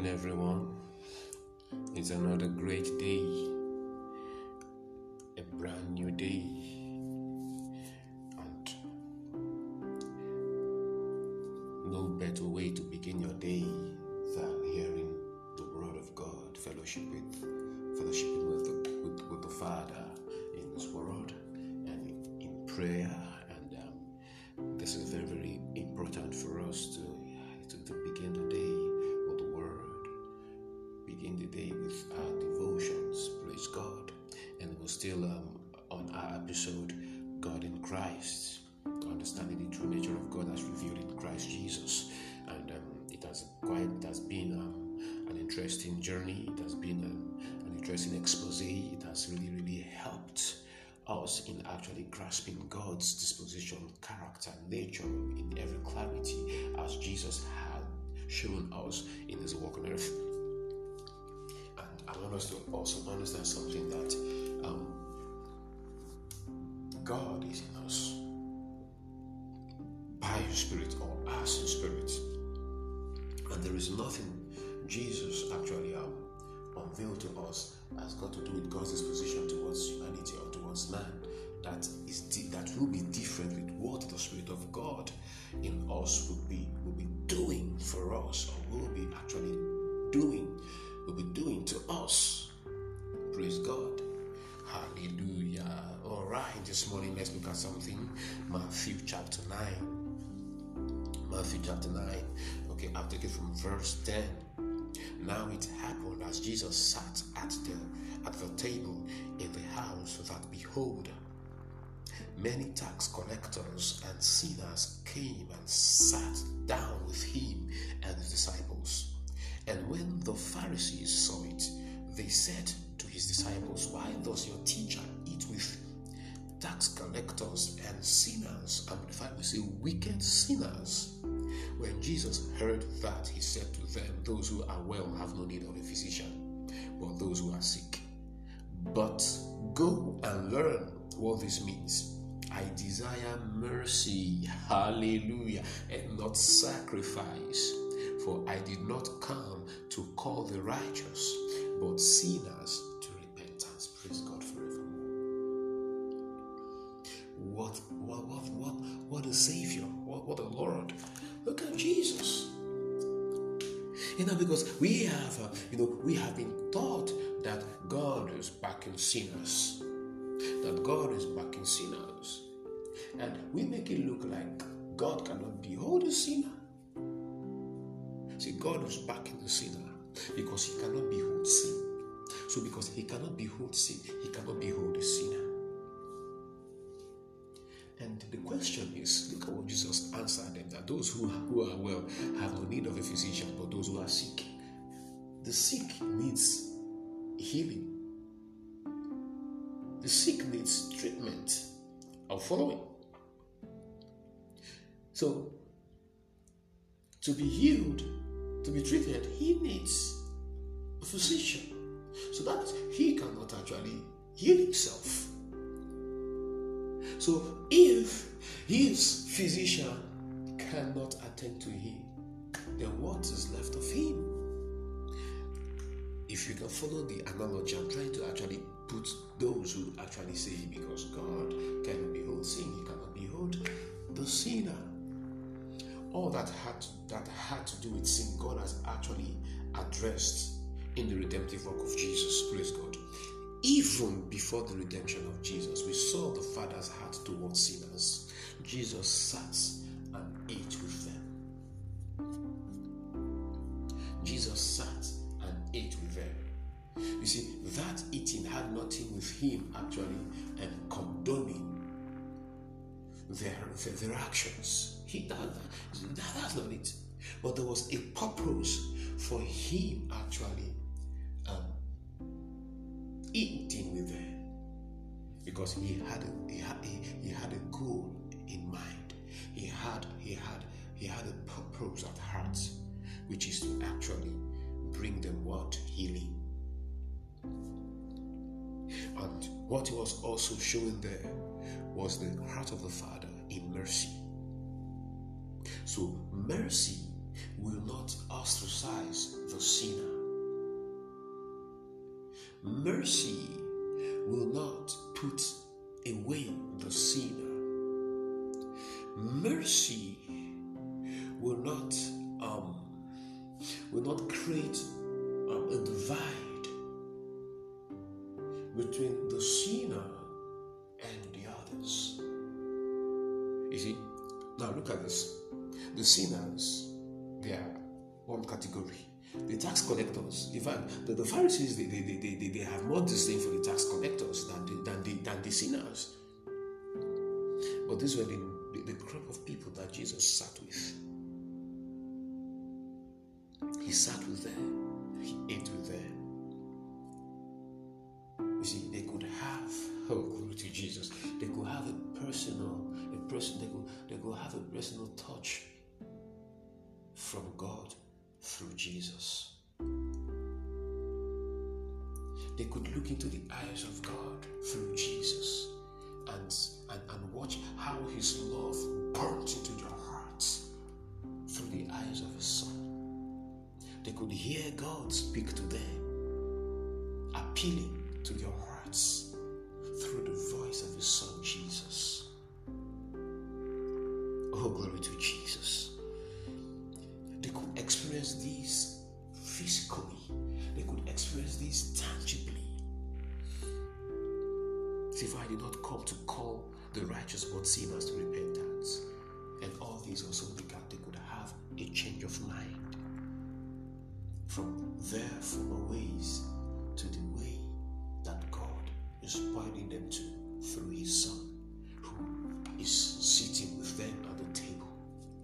morning, everyone. It's another great day, a brand new day, and no better way to begin your day than hearing the Word of God, fellowship with, fellowshipping with the, with, with the Father in His Word and in prayer. And um, this is very, very important for us to, to, begin the day begin the day with our devotions. Praise God. And we're still um, on our episode, God in Christ, understanding the true nature of God as revealed in Christ Jesus. And um, it has quite it has been um, an interesting journey. It has been um, an interesting expose. It has really, really helped us in actually grasping God's disposition, character, nature in every clarity as Jesus had shown us in his walk on earth. I want us to also understand something that um, God is in us by His Spirit or as His Spirit. And there is nothing Jesus actually um, unveiled to us has got to do with God's disposition towards humanity or towards man that is di- that will be different with what the Spirit of God in us will be will be doing for us or will be actually doing will be doing to us. Praise God. Hallelujah. All right, this morning let's look at something. Matthew chapter 9. Matthew chapter 9. Okay, I'll take it from verse 10. Now it happened as Jesus sat at the at the table in the house that behold, many tax collectors and sinners came and sat down with him and his disciples. And when the Pharisees saw it, they said to his disciples, Why does your teacher eat with tax collectors and sinners? And the disciples say, Wicked sinners. When Jesus heard that, he said to them, Those who are well have no need of a physician, but those who are sick. But go and learn what this means. I desire mercy, hallelujah, and not sacrifice. For I did not come to call the righteous, but sinners to repentance. Praise God forevermore. What, what, what, what, what a Savior, what, what a Lord. Look at Jesus. You know, because we have, uh, you know, we have been taught that God is backing sinners, that God is backing sinners, and we make it look like God cannot behold a sinner. God is backing the sinner because he cannot behold sin. So, because he cannot behold sin, he cannot behold the sinner. And the question is look at what Jesus answered them that those who, who are well have no need of a physician, but those who are sick. The sick needs healing, the sick needs treatment or following. So, to be healed, to be treated, he needs a physician. So that he cannot actually heal himself. So if his physician cannot attend to him, then what is left of him? If you can follow the analogy, I'm trying to actually put those who actually say because God cannot behold sin, he cannot behold the sinner. All that had that had to do with sin, God has actually addressed in the redemptive work of Jesus. Praise God. Even before the redemption of Jesus, we saw the Father's heart towards sinners. Jesus sat and ate with them. Jesus sat and ate with them. You see, that eating had nothing with him actually and condoning their, their, their actions. He that, that, that's not it. But there was a purpose for him actually um, eating with them because he had a, he had a, he had a goal in mind. He had he had he had a purpose at heart, which is to actually bring them what healing. And what he was also showing there was the heart of the Father in mercy. So mercy will not ostracize the sinner. Mercy will not put away the sinner. Mercy will not um, will not create um, a divide between the sinner and the others. You see, now look at this. The sinners, they are one category. The tax collectors, in fact, the, the Pharisees, they, they, they, they, they have more disdain for the tax collectors than the, than the, than the sinners. But these were the, the, the group of people that Jesus sat with. He sat with them, he ate with them. You see, they could have, oh, glory to Jesus, they could have a personal, a person, they could, they could have a personal touch from God through Jesus. They could look into the eyes of God through Jesus and, and, and watch how his love burnt into their hearts through the eyes of his son. They could hear God speak to them, appealing to their hearts through the voice of his son Jesus. Oh, glory to Jesus. I did not come to call the righteous but sinners to repentance, and all these also began, they could have a change of mind from their former ways to the way that God is pointing them to through His Son, who is sitting with them at the table,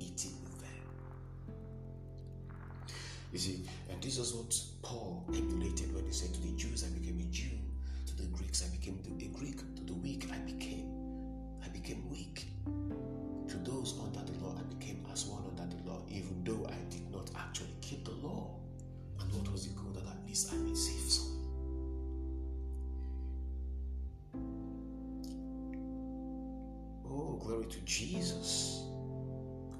eating with them. You see, and this is what Paul emulated when he said, To the Jews I became a Jew, the Greeks I became a Greek, to the weak I became, I became weak. To those under the law I became as one under the law, even though I did not actually keep the law. And what was the goal that at least I may save some? Oh, glory to Jesus.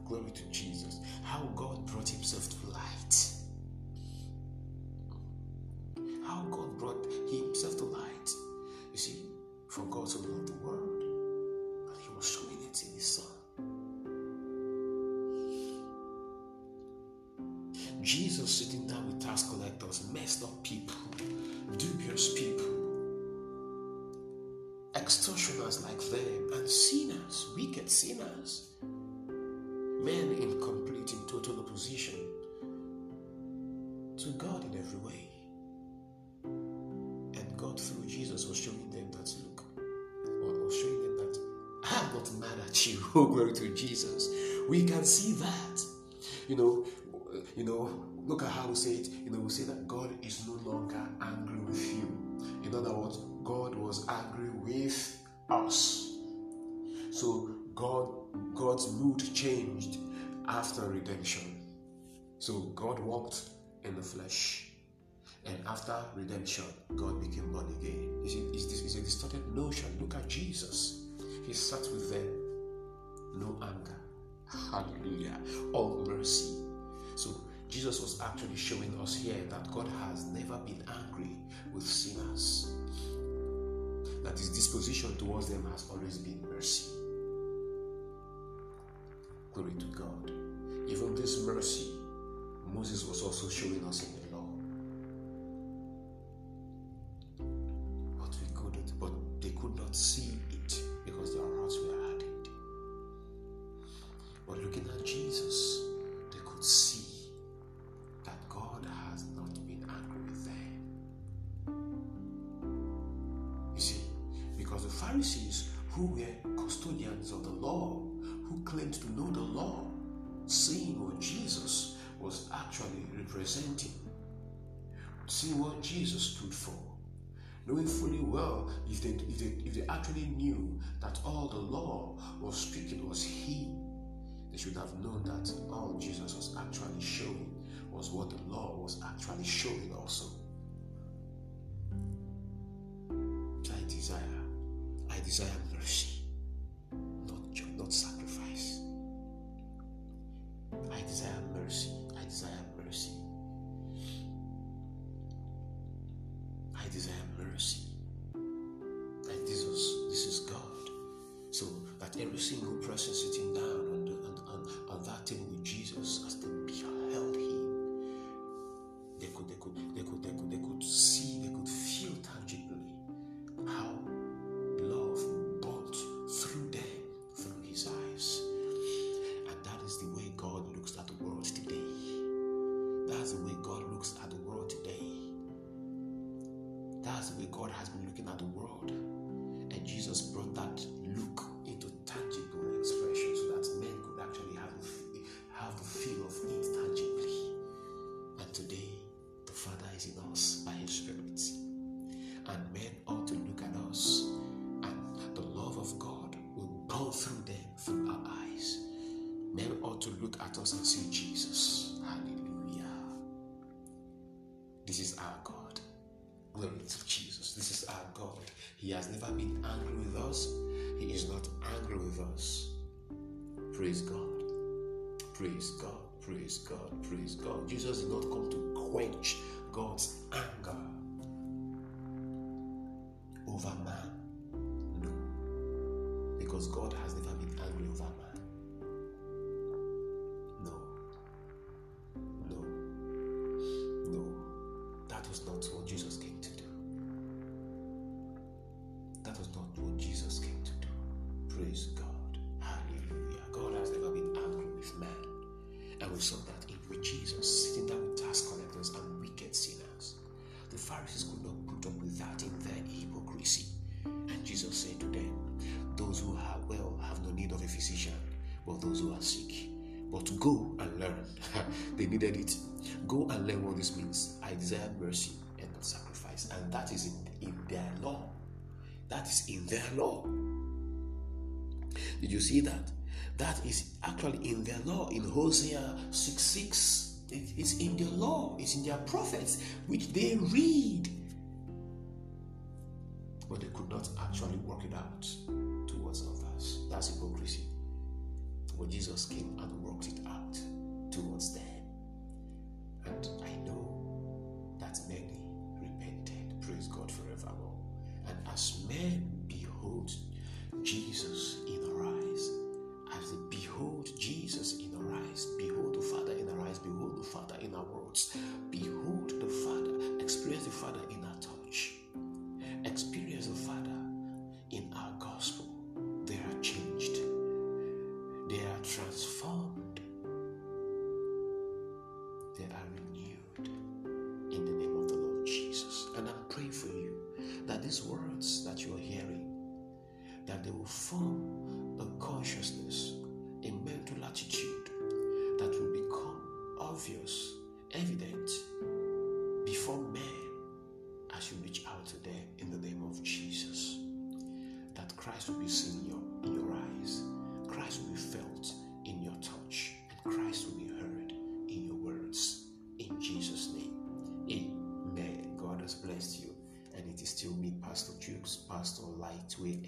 Glory to Jesus. How God brought himself to light. Extortioners like them, and sinners, wicked sinners, men in complete and total opposition to God in every way. And God, through Jesus, was showing them that, look, or was showing them that I'm not mad at you. Oh, glory to Jesus. We can see that. You know, you know, look at how we say it. You know, we say that God is no longer angry with you. In other words, God was angry with us. So God, God's mood changed after redemption. So God walked in the flesh. And after redemption, God became born again. You see, it's, this, it's a distorted notion. Look at Jesus. He sat with them. No anger. Hallelujah. All mercy. So Jesus was actually showing us here that God has never been angry with sinners. That his disposition towards them has always been mercy. Glory to God. Even this mercy, Moses was also showing us in the law. But we couldn't, but they could not see it because their hearts were hardened. But looking at Jesus, Pharisees, who were custodians of the law, who claimed to know the law, seeing what Jesus was actually representing, seeing what Jesus stood for, knowing fully well if they, if they, if they actually knew that all the law was speaking was He, they should have known that all Jesus was actually showing was what the law was actually showing also. I desire mercy, not, not sacrifice. I desire mercy. I desire mercy. I desire mercy. Like this is this is God. So that every single person sitting down on, the, on, on, on that table with Jesus That's the way God has been looking at the world. And Jesus brought that look into tangible expression so that men could actually have the, have the feel of it tangibly. And today, the Father is in us by His Spirit. And men ought to look at us, and the love of God will burn through them, through our eyes. Men ought to look at us and see Jesus. Hallelujah. This is our God. Glory to Jesus. This is our God. He has never been angry with us. He is not angry with us. Praise God. Praise God. Praise God. Praise God. Jesus did not come to quench God's anger over man. No. Because God has saw that in with Jesus, sitting down with tax collectors and wicked sinners. The Pharisees could not put up with that in their hypocrisy. And Jesus said to them, Those who are well have no need of a physician, but those who are sick. But go and learn. they needed it. Go and learn what this means. I desire mercy and not sacrifice. And that is in, in their law. That is in their law. Did you see that? That is actually in their law in Hosea 6 6. It, it's in their law, it's in their prophets, which they read. But they could not actually work it out towards others. That's hypocrisy. But Jesus came and worked it out towards them. And I know that many repented. Praise God forevermore. And as men behold Jesus in our eyes, behold Jesus in our eyes, behold the Father in our eyes, behold the Father in our words, behold the Father, experience the Father in our touch, experience the Father in our gospel. They are changed, they are transformed, they are renewed in the name of the Lord Jesus. And I pray for you that these words that you are hearing, that they will form a consciousness, a mental attitude that will become obvious, evident before men as you reach out to them in the name of Jesus. That Christ will be seen in your, in your eyes, Christ will be felt in your touch, and Christ will be heard in your words. In Jesus' name. Amen. God has blessed you. And it is still me, Pastor Jukes, Pastor Lightway